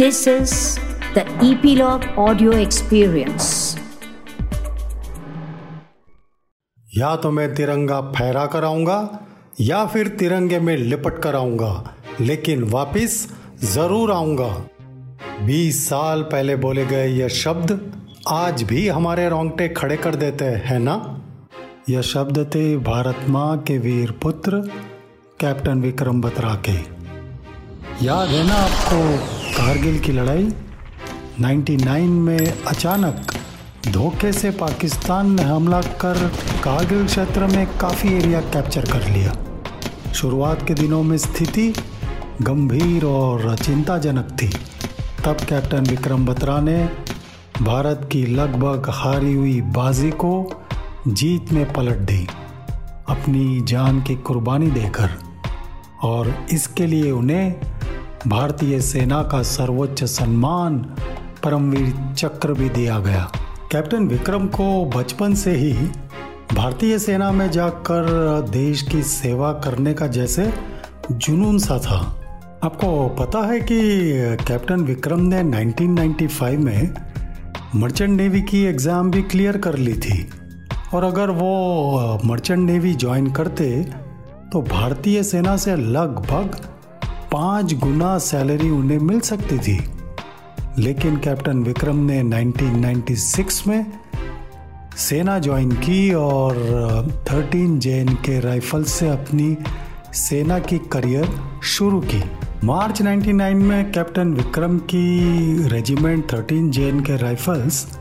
This is the Epilogue Audio Experience. या तो मैं तिरंगा फहरा कर आऊँगा, या फिर तिरंगे में लिपट कर आऊँगा, लेकिन वापस ज़रूर आऊँगा। बीस साल पहले बोले गए यह शब्द आज भी हमारे रोंगटे खड़े कर देते हैं ना? यह शब्द थे भारत माँ के वीर पुत्र, कैप्टन विक्रम बत्रा के याद है ना आपको कारगिल की लड़ाई। 99 में अचानक धोखे से पाकिस्तान ने हमला कर कारगिल क्षेत्र में काफ़ी एरिया कैप्चर कर लिया। शुरुआत के दिनों में स्थिति गंभीर और चिंताजनक थी। तब कैप्टन विक्रम बत्रा ने भारत की लगभग हारी हुई बाजी को जीत में पलट दी, अपनी जान की कुर्बानी देकर, और इसके लिए उन्हें भारतीय सेना का सर्वोच्च सम्मान परमवीर चक्र भी दिया गया। कैप्टन विक्रम को बचपन से ही भारतीय सेना में जाकर देश की सेवा करने का जैसे जुनून सा था। आपको पता है कि कैप्टन विक्रम ने 1995 में मर्चेंट नेवी की एग्ज़ाम भी क्लियर कर ली थी। और अगर वो मर्चेंट नेवी ज्वाइन करते तो भारतीय सेना से लगभग पाँच गुना सैलरी उन्हें मिल सकती थी। लेकिन कैप्टन विक्रम ने 1996 में सेना ज्वाइन की और 13 जे के राइफल से अपनी सेना की करियर शुरू की। मार्च 99 में कैप्टन विक्रम की रेजिमेंट 13 जे के राइफल्स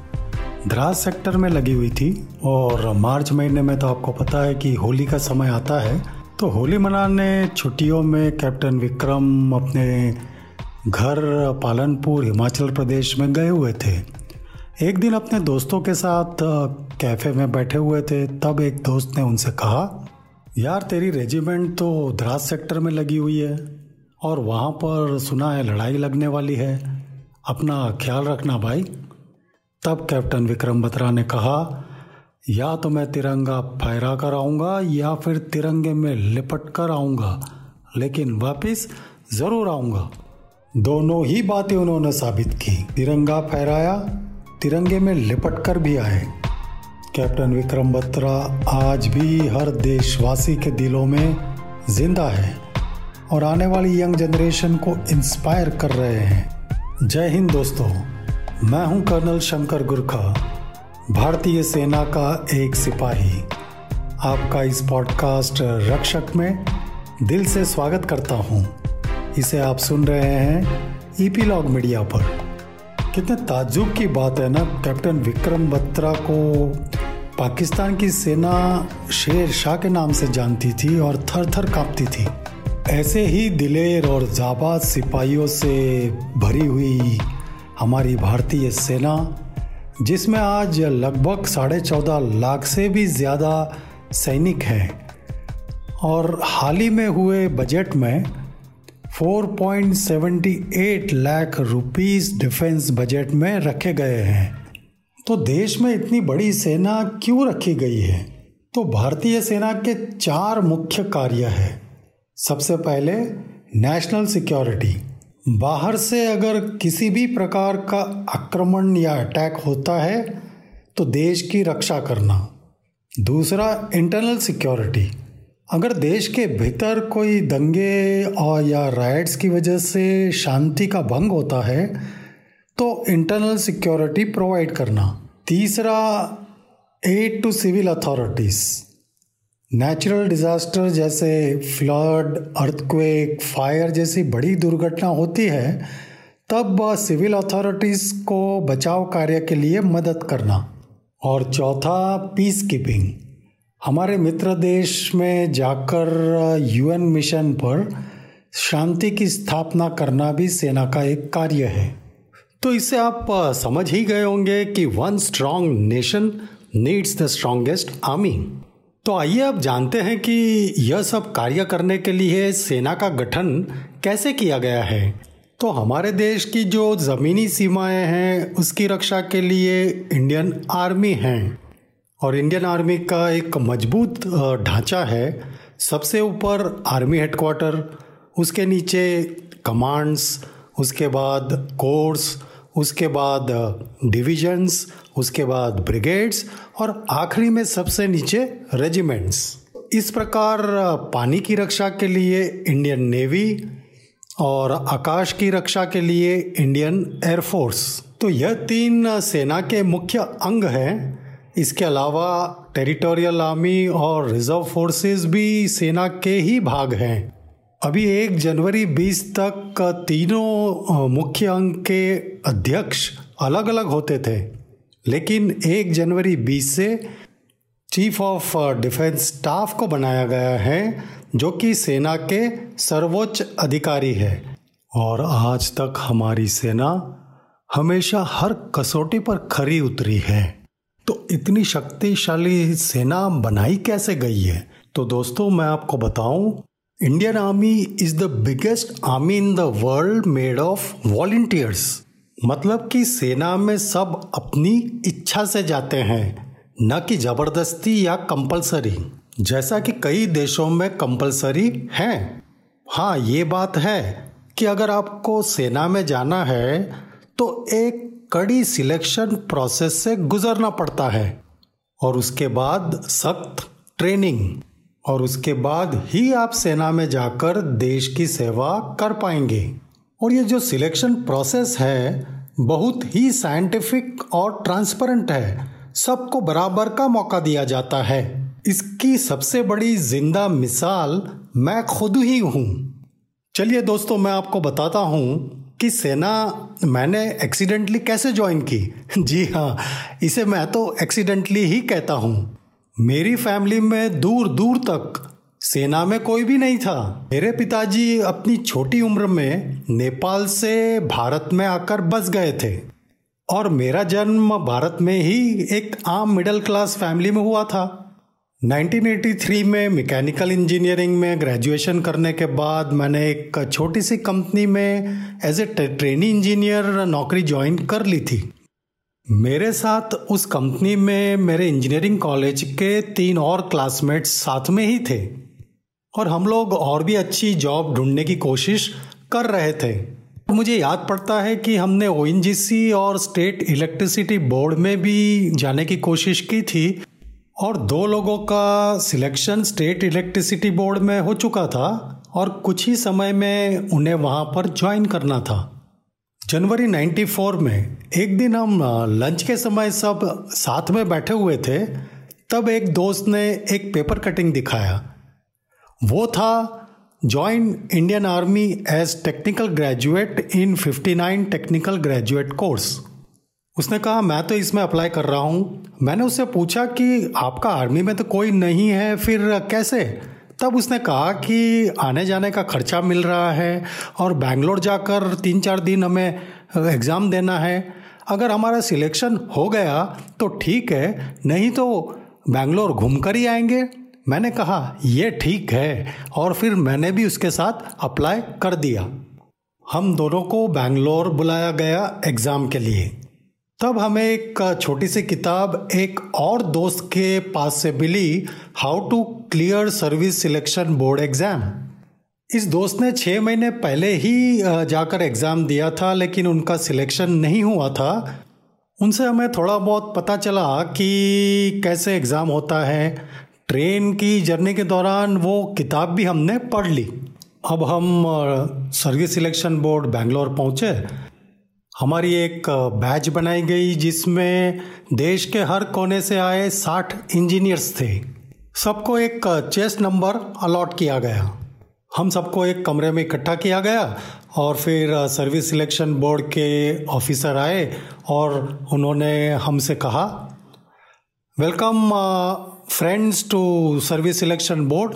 द्रास सेक्टर में लगी हुई थी और मार्च महीने में तो आपको पता है कि होली का समय आता है। तो होली मनाने छुट्टियों में कैप्टन विक्रम अपने घर पालनपुर, हिमाचल प्रदेश में गए हुए थे। एक दिन अपने दोस्तों के साथ कैफ़े में बैठे हुए थे। तब एक दोस्त ने उनसे कहा, यार, तेरी रेजिमेंट तो द्रास सेक्टर में लगी हुई है और वहाँ पर सुना है लड़ाई लगने वाली है। अपना ख्याल रखना भाई। तब कैप्टन विक्रम बत्रा ने कहा या तो मैं तिरंगा फहरा कर आऊँगा या फिर तिरंगे में लिपट कर आऊँगा, लेकिन वापस ज़रूर आऊँगा। दोनों ही बातें उन्होंने साबित की। तिरंगा फहराया, तिरंगे में लिपट कर भी आए। कैप्टन विक्रम बत्रा आज भी हर देशवासी के दिलों में ज़िंदा है और आने वाली यंग जनरेशन को इंस्पायर कर रहे हैं। जय हिंद दोस्तों, मैं हूँ कर्नल शंकर गुरखा। भारतीय सेना का एक सिपाही। आपका इस पॉडकास्ट रक्षक में दिल से स्वागत करता हूँ। इसे आप सुन रहे हैं ईपीलॉग मीडिया पर। कितने ताजुब की बात है ना, कैप्टन विक्रम बत्रा को पाकिस्तान की सेना शेर शाह के नाम से जानती थी और थर थर कांपती थी। ऐसे ही दिलेर और जाबाज सिपाहियों से भरी हुई हमारी भारतीय सेना जिसमें आज लगभग साढ़े चौदह लाख से भी ज़्यादा सैनिक हैं। और हाल ही में हुए बजट में 4.78 लाख रुपीस डिफेंस बजट में रखे गए हैं। तो देश में इतनी बड़ी सेना क्यों रखी गई है? तो भारतीय सेना के चार मुख्य कार्य हैं। सबसे पहले नेशनल सिक्योरिटी। बाहर से अगर किसी भी प्रकार का आक्रमण या अटैक होता है तो देश की रक्षा करना। दूसरा इंटरनल सिक्योरिटी अगर देश के भीतर कोई दंगे और या राइट्स की वजह से शांति का भंग होता है तो इंटरनल सिक्योरिटी प्रोवाइड करना। तीसरा aid to civil authorities natural disaster जैसे फ्लड अर्थक्वेक फायर जैसी बड़ी दुर्घटना होती है, तब सिविल अथॉरिटीज़ को बचाव कार्य के लिए मदद करना। और चौथा पीस कीपिंग हमारे मित्र देश में जाकर यूएन मिशन पर शांति की स्थापना करना भी सेना का एक कार्य है। तो इससे आप समझ ही गए होंगे कि one strong nation needs the strongest army तो आइए अब जानते हैं कि यह सब कार्य करने के लिए सेना का गठन कैसे किया गया है। तो हमारे देश की जो ज़मीनी सीमाएँ हैं, उसकी रक्षा के लिए इंडियन आर्मी हैं। और इंडियन आर्मी का एक मज़बूत ढांचा है। सबसे ऊपर आर्मी हेडक्वार्टर, उसके नीचे कमांड्स, उसके बाद कोर्स उसके बाद डिविजन्स उसके बाद ब्रिगेड्स और आखिरी में सबसे नीचे रेजिमेंट्स इस प्रकार पानी की रक्षा के लिए इंडियन नेवी और आकाश की रक्षा के लिए इंडियन एयरफोर्स तो यह तीन सेना के मुख्य अंग हैं। इसके अलावा टेरिटोरियल आर्मी और रिज़र्व फोर्सेस भी सेना के ही भाग हैं। अभी एक जनवरी 20 तक तीनों मुख्य अंग के अध्यक्ष अलग अलग होते थे। लेकिन एक जनवरी 20 से चीफ ऑफ़ डिफेंस स्टाफ को बनाया गया है, जो कि सेना के सर्वोच्च अधिकारी है। और आज तक हमारी सेना हमेशा हर कसौटी पर खरी उतरी है। तो इतनी शक्तिशाली सेना बनाई कैसे गई है? तो दोस्तों, मैं आपको बताऊँ Indian army is the biggest army in the world made of volunteers मतलब कि सेना में सब अपनी इच्छा से जाते हैं, न कि ज़बरदस्ती या कंपलसरी जैसा कि कई देशों में कंपलसरी है। हाँ ये बात है कि अगर आपको सेना में जाना है तो एक कड़ी सिलेक्शन प्रोसेस से गुजरना पड़ता है। और उसके बाद सख्त ट्रेनिंग और उसके बाद ही आप सेना में जाकर देश की सेवा कर पाएँगे। और ये जो सिलेक्शन प्रोसेस है, बहुत ही साइंटिफिक और ट्रांसपेरेंट है। सबको बराबर का मौका दिया जाता है। इसकी सबसे बड़ी ज़िंदा मिसाल मैं खुद ही हूँ। चलिए दोस्तों, मैं आपको बताता हूँ कि सेना मैंने एक्सीडेंटली कैसे ज्वाइन की। जी हाँ इसे मैं तो एक्सीडेंटली ही कहता हूँ। मेरी फैमिली में दूर दूर तक सेना में कोई भी नहीं था। मेरे पिताजी अपनी छोटी उम्र में नेपाल से भारत में आकर बस गए थे और मेरा जन्म भारत में ही एक आम मिडिल क्लास फैमिली में हुआ था। 1983 में मैकेनिकल इंजीनियरिंग में ग्रेजुएशन करने के बाद मैंने एक छोटी सी कंपनी में एज ए ट्रेनी इंजीनियर नौकरी ज्वाइन कर ली थी। मेरे साथ उस कंपनी में मेरे इंजीनियरिंग कॉलेज के तीन और क्लासमेट्स साथ में ही थे और हम लोग और भी अच्छी जॉब ढूँढने की कोशिश कर रहे थे। मुझे याद पड़ता है कि हमने ओएनजीसी और स्टेट इलेक्ट्रिसिटी बोर्ड में भी जाने की कोशिश की थी और दो लोगों का सिलेक्शन स्टेट इलेक्ट्रिसिटी बोर्ड में हो चुका था और कुछ ही समय में उन्हें वहाँ पर ज्वाइन करना था। जनवरी 94 में एक दिन हम लंच के समय सब साथ में बैठे हुए थे, तब एक दोस्त ने एक पेपर कटिंग दिखाया। वो था join Indian army as technical graduate in 59 technical graduate course उसने कहा, मैं तो इसमें अप्लाई कर रहा हूँ। मैंने उससे पूछा कि आपका आर्मी में तो कोई नहीं है, फिर कैसे? तब उसने कहा कि आने जाने का खर्चा मिल रहा है और बैंगलोर जाकर तीन चार दिन हमें एग्ज़ाम देना है। अगर हमारा सिलेक्शन हो गया तो ठीक है, नहीं तो बैंगलोर घूम कर ही आएँगे। मैंने कहा, ये ठीक है। और फिर मैंने भी उसके साथ अप्लाई कर दिया। हम दोनों को बैंगलोर बुलाया गया एग्ज़ाम के लिए। तब हमें एक छोटी सी किताब एक और दोस्त के पास से मिली how to clear service selection board exam इस दोस्त ने छः महीने पहले ही जाकर एग्ज़ाम दिया था, लेकिन उनका सिलेक्शन नहीं हुआ था। उनसे हमें थोड़ा बहुत पता चला कि कैसे एग्ज़ाम होता है। ट्रेन की जर्नी के दौरान वो किताब भी हमने पढ़ ली। अब हम सर्विस सिलेक्शन बोर्ड बेंगलोर पहुँचे। हमारी एक बैच बनाई गई जिसमें देश के हर कोने से आए साठ इंजीनियर्स थे। सबको एक चेस्ट नंबर अलॉट किया गया। हम सबको एक कमरे में इकट्ठा किया गया और फिर सर्विस सिलेक्शन बोर्ड के ऑफिसर आए और उन्होंने हमसे कहा, welcome friends to service selection board.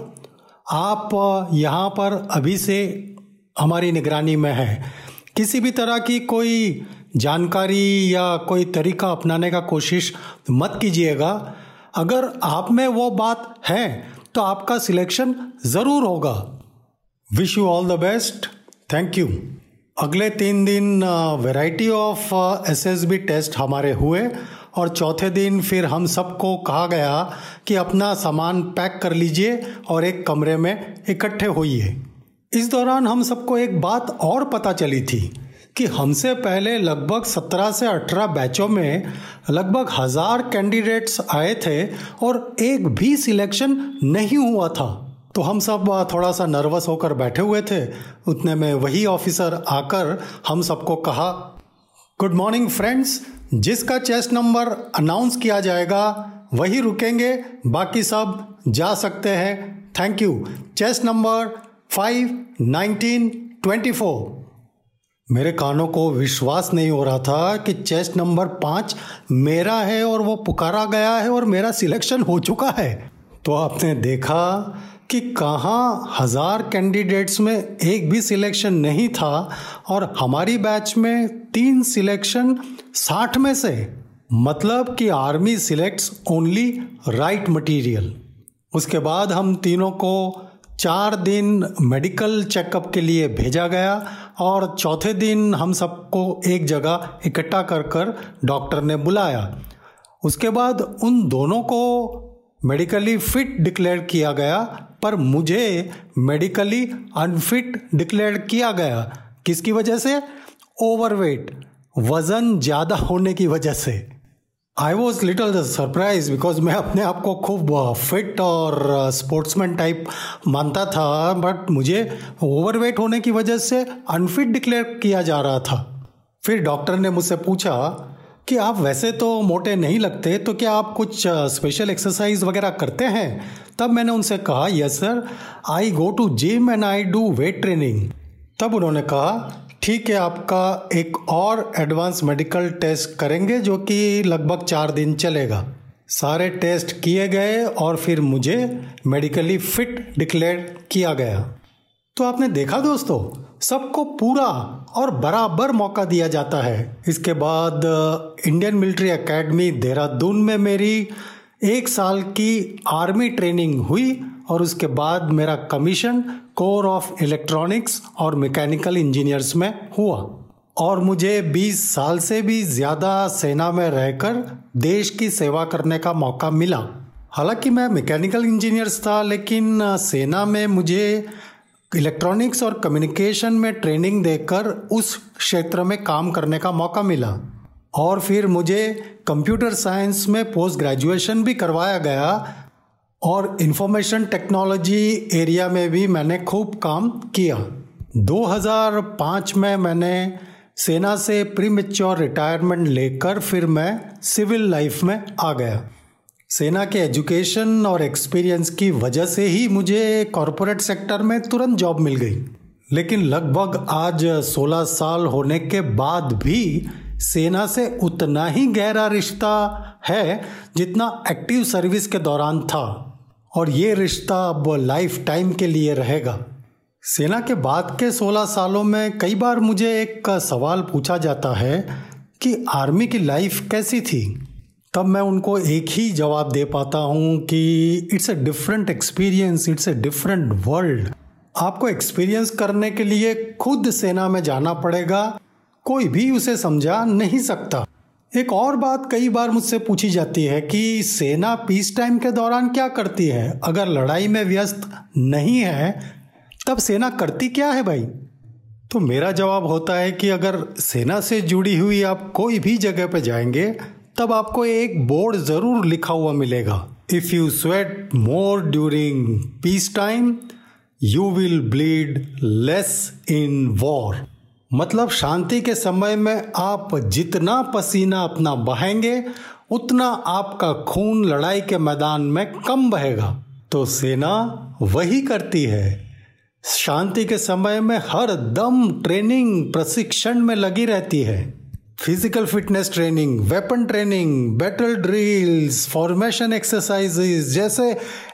आप यहाँ पर अभी से हमारी निगरानी में है। किसी भी तरह की कोई जानकारी या कोई तरीका अपनाने का कोशिश मत कीजिएगा। अगर आप में वो बात है तो आपका सिलेक्शन ज़रूर होगा। Wish you all the best thank you अगले तीन दिन variety of S S B test हमारे हुए और चौथे दिन फिर हम सबको कहा गया कि अपना सामान पैक कर लीजिए और एक कमरे में इकट्ठे होइए। इस दौरान हम सबको एक बात और पता चली थी कि हमसे पहले लगभग 17 से 18 बैचों में लगभग हज़ार कैंडिडेट्स आए थे और एक भी सिलेक्शन नहीं हुआ था। तो हम सब थोड़ा सा नर्वस होकर बैठे हुए थे। उतने में वही ऑफिसर आकर हम सबको कहा, गुड मॉर्निंग फ्रेंड्स, जिसका चेस्ट नंबर अनाउंस किया जाएगा, वही रुकेंगे, बाकी सब जा सकते हैं। Thank you. Chest number five nineteen twenty four मेरे कानों को विश्वास नहीं हो रहा था कि चेस्ट नंबर पाँच मेरा है और वो पुकारा गया है और मेरा सिलेक्शन हो चुका है। तो आपने देखा कि कहाँ हज़ार कैंडिडेट्स में एक भी सिलेक्शन नहीं था और हमारी बैच में तीन सिलेक्शन साठ में से। मतलब कि army selects only right material उसके बाद हम तीनों को चार दिन मेडिकल चेकअप के लिए भेजा गया और चौथे दिन हम सबको एक जगह इकट्ठा कर कर डॉक्टर ने बुलाया। उसके बाद उन दोनों को मेडिकली फिट डिक्लेयर किया गया, पर मुझे मेडिकली अनफिट डिक्लेयर किया गया। किसकी वजह से? ओवरवेट वज़न ज़्यादा होने की वजह से। I was little surprise because मैं अपने आप को खूब फिट और स्पोर्ट्समैन टाइप मानता था बट मुझे ओवरवेट होने की वजह से अनफिट डिक्लेयर किया जा रहा था। फिर डॉक्टर ने मुझसे पूछा कि आप वैसे तो मोटे नहीं लगते तो क्या आप कुछ स्पेशल एक्सरसाइज वगैरह करते हैं? तब मैंने उनसे कहा yes sir I go to gym and I do weight training तब उन्होंने कहा ठीक है, आपका एक और एडवांस मेडिकल टेस्ट करेंगे जो कि लगभग चार दिन चलेगा। सारे टेस्ट किए गए और फिर मुझे मेडिकली फिट डिक्लेयर किया गया। तो आपने देखा दोस्तों, सबको पूरा और बराबर मौका दिया जाता है। इसके बाद इंडियन मिलिट्री एकेडमी देहरादून में मेरी एक साल की आर्मी ट्रेनिंग हुई और उसके बाद मेरा कमीशन कोर ऑफ़ इलेक्ट्रॉनिक्स और मैकेनिकल इंजीनियर्स में हुआ। और मुझे 20 साल से भी ज़्यादा सेना में रहकर देश की सेवा करने का मौका मिला। हालाँकि मैं मैकेनिकल इंजीनियर्स था, लेकिन सेना में मुझे इलेक्ट्रॉनिक्स और कम्युनिकेशन में ट्रेनिंग देकर उस क्षेत्र में काम करने का मौका मिला। और फिर मुझे कंप्यूटर साइंस में पोस्ट ग्रेजुएशन भी करवाया गया और इंफॉर्मेशन टेक्नोलॉजी एरिया में भी मैंने खूब काम किया। 2005 में मैंने सेना से प्री रिटायरमेंट लेकर फिर मैं सिविल लाइफ में आ गया। सेना के एजुकेशन और एक्सपीरियंस की वजह से ही मुझे कॉरपोरेट सेक्टर में तुरंत जॉब मिल गई। लेकिन लगभग आज 16 साल होने के बाद भी सेना से उतना ही गहरा रिश्ता है जितना एक्टिव सर्विस के दौरान था। और ये रिश्ता अब लाइफ टाइम के लिए रहेगा। सेना के बाद के 16 सालों में कई बार मुझे एक सवाल पूछा जाता है कि आर्मी की लाइफ कैसी थी? तब मैं उनको एक ही जवाब दे पाता हूँ कि it's a different experience it's a different world आपको एक्सपीरियंस करने के लिए खुद सेना में जाना पड़ेगा कोई भी उसे समझा नहीं सकता। एक और बात कई बार मुझसे पूछी जाती है कि सेना पीस टाइम के दौरान क्या करती है? अगर लड़ाई में व्यस्त नहीं है, तब सेना करती क्या है भाई? तो मेरा जवाब होता है कि अगर सेना से जुड़ी हुई आप कोई भी जगह पर जाएँगे, तब आपको एक बोर्ड ज़रूर लिखा हुआ मिलेगा। If you sweat more during peace time you will bleed less in war मतलब शांति के समय में आप जितना पसीना अपना बहेंगे उतना आपका खून लड़ाई के मैदान में कम बहेगा। तो सेना वही करती है। शांति के समय में हर दम ट्रेनिंग प्रशिक्षण में लगी रहती है। Physical fitness training weapon training battle drills formation exercises जैसे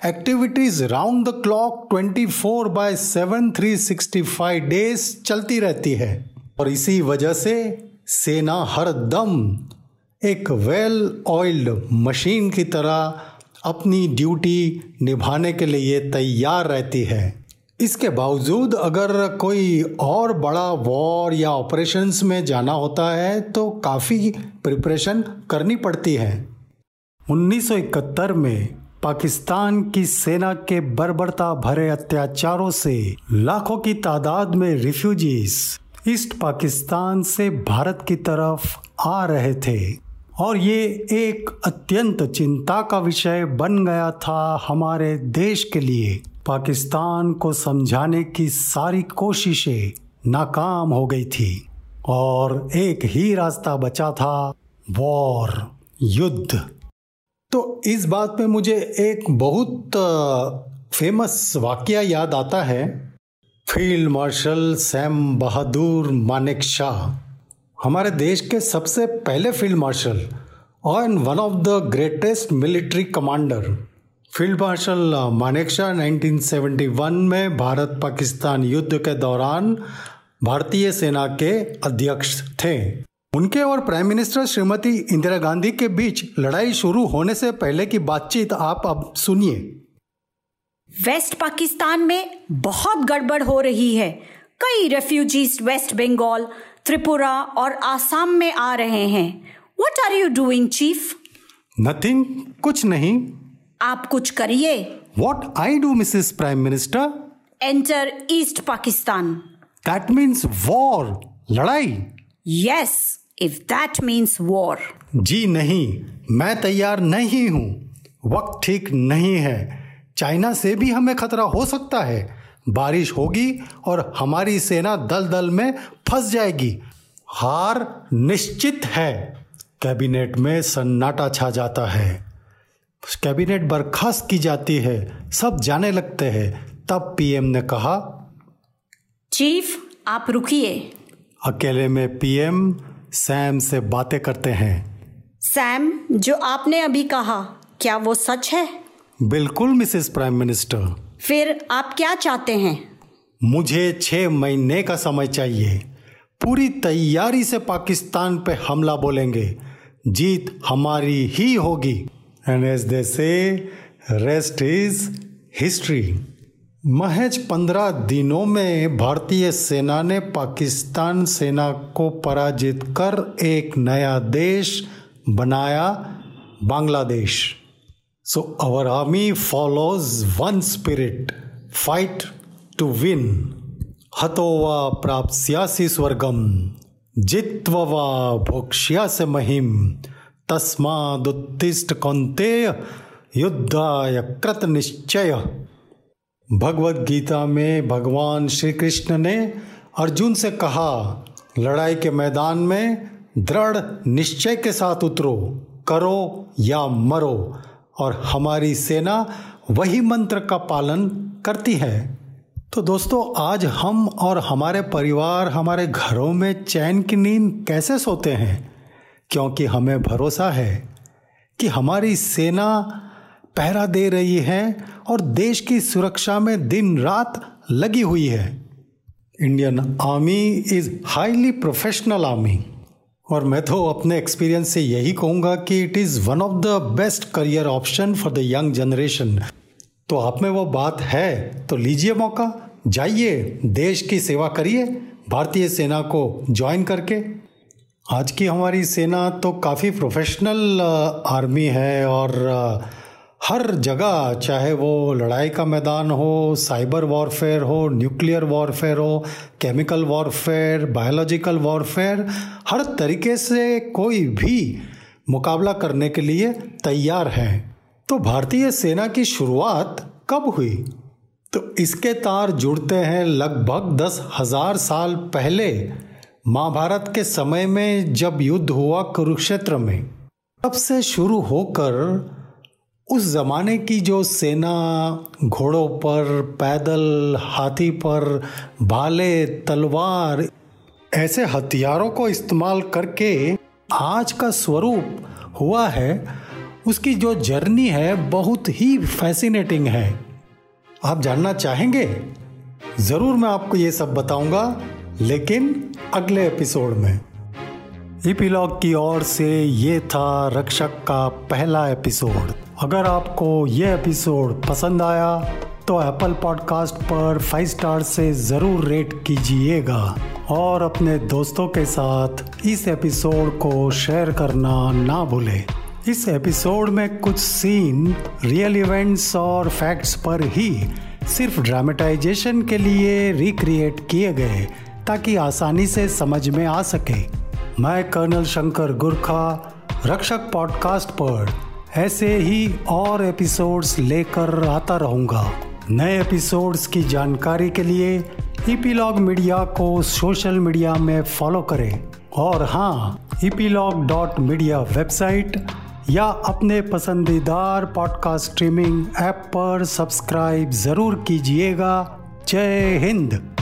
activities round the clock 24 four by seven three sixty five days चलती रहती है। और इसी वजह से सेना हर दम एक वेल ऑयल्ड मशीन की तरह अपनी ड्यूटी निभाने के लिए तैयार रहती है। इसके बावजूद अगर कोई और बड़ा वॉर या ऑपरेशंस में जाना होता है तो काफ़ी प्रिपरेशन करनी पड़ती है। 1971 में पाकिस्तान की सेना के बर्बरता भरे अत्याचारों से लाखों की तादाद में रिफ्यूजीज ईस्ट पाकिस्तान से भारत की तरफ़ आ रहे थे। और ये एक अत्यंत चिंता का विषय बन गया था हमारे देश के लिए। पाकिस्तान को समझाने की सारी कोशिशें नाकाम हो गई थी और एक ही रास्ता बचा था, वॉर, युद्ध। तो इस बात में मुझे एक बहुत फ़ेमस वाक्य याद आता है। Field marshal Sam Bahadur Manik Shah, हमारे देश के सबसे पहले फ़ील्ड मार्शल और one of the greatest military commander. Field marshal Manekshaw 1971 में भारत पाकिस्तान युद्ध के दौरान भारतीय सेना के अध्यक्ष थे। उनके और प्राइम मिनिस्टर श्रीमती इंदिरा गांधी के बीच लड़ाई शुरू होने से पहले की बातचीत आप अब सुनिए। वेस्ट पाकिस्तान में बहुत गड़बड़ हो रही है। कई रेफ्यूजीज वेस्ट बंगाल त्रिपुरा और आसाम में आ रहे हैं। What are you doing chief nothing कुछ नहीं। आप कुछ करिए। What I do missus prime minister enter East Pakistan that means war लड़ाई? Yes if that means war जी नहीं मैं तैयार नहीं हूँ। वक्त ठीक नहीं है। चाइना से भी हमें खतरा हो सकता है। बारिश होगी और हमारी सेना दल दल में फंस जाएगी। हार निश्चित है। कैबिनेट में सन्नाटा छा जाता है। कैबिनेट बर्खास्त की जाती है सब जाने लगते हैं तब पीएम ने कहा चीफ आप रुकिए। अकेले में पीएम सैम से बातें करते हैं। सैम जो आपने अभी कहा क्या वो सच है? बिल्कुल मिसेस प्राइम मिनिस्टर। फिर आप क्या चाहते हैं? मुझे छह महीने का समय चाहिए। पूरी तैयारी से पाकिस्तान पे हमला बोलेंगे। जीत हमारी ही होगी। एंड एज दे से रेस्ट इज़ हिस्ट्री महज पंद्रह दिनों में भारतीय सेना ने पाकिस्तान सेना को पराजित कर एक नया देश बनाया, Bangladesh. So our army follows one spirit fight to win हतोवा प्राप्स्यासी स्वर्गम जित्वा भोक्ष्यास महिम। तस्मादुत्तिष्ठ कौंतेय युद्धाय कृत निश्चय भगवत गीता में भगवान श्री कृष्ण ने अर्जुन से कहा, लड़ाई के मैदान में दृढ़ निश्चय के साथ उतरो, करो या मरो, और हमारी सेना वही मंत्र का पालन करती है। तो दोस्तों, आज हम और हमारे परिवार, हमारे घरों में चैन की नींद कैसे सोते हैं? क्योंकि हमें भरोसा है कि हमारी सेना पहरा दे रही है और देश की सुरक्षा में दिन रात लगी हुई है। Indian army is highly professional army और मैं तो अपने एक्सपीरियंस से यही कहूँगा कि it is one of the best career option for the young generation तो आप में वो बात है तो लीजिए मौका, जाइए, देश की सेवा करिए, भारतीय सेना को ज्वाइन करके। आज की हमारी सेना तो काफ़ी प्रोफेशनल आर्मी है और हर जगह चाहे वो लड़ाई का मैदान हो साइबर वॉरफेयर हो न्यूक्लियर वॉरफेयर हो केमिकल वॉरफेयर बायोलॉजिकल वॉरफेयर हर तरीके से कोई भी मुकाबला करने के लिए तैयार हैं। तो भारतीय सेना की शुरुआत कब हुई? तो इसके तार जुड़ते हैं लगभग दस हज़ार साल पहले। महाभारत के समय में जब युद्ध हुआ कुरुक्षेत्र में, तब से शुरू होकर उस ज़माने की जो सेना, घोड़ों पर, पैदल हाथी पर भाले तलवार, ऐसे हथियारों को इस्तेमाल करके आज का स्वरूप हुआ है, उसकी जो जर्नी है बहुत ही फैसिनेटिंग है। आप जानना चाहेंगे? ज़रूर मैं आपको ये सब बताऊँगा। लेकिन अगले एपिसोड में। ईपीलॉग की ओर से ये था रक्षक का पहला एपिसोड। अगर आपको ये एपिसोड पसंद आया तो एप्पल पॉडकास्ट पर फाइव स्टार से ज़रूर रेट कीजिएगा। और अपने दोस्तों के साथ इस एपिसोड को शेयर करना ना भूलें। इस एपिसोड में कुछ सीन रियल इवेंट्स और फैक्ट्स पर ही सिर्फ़ ड्रामेटाइजेशन के लिए रिक्रिएट किए गए। ताकि आसानी से समझ में आ सके। मैं कर्नल शंकर गुरखा, रक्षक पॉडकास्ट पर ऐसे ही और एपिसोड्स लेकर आता रहूँगा। नए एपिसोड्स की जानकारी के लिए ईपीलॉग मीडिया को सोशल मीडिया में फॉलो करें। और हाँ ईपीलॉग डॉट मीडिया वेबसाइट या अपने पसंदीदार पॉडकास्ट स्ट्रीमिंग ऐप पर सब्सक्राइब ज़रूर कीजिएगा। जय हिंद।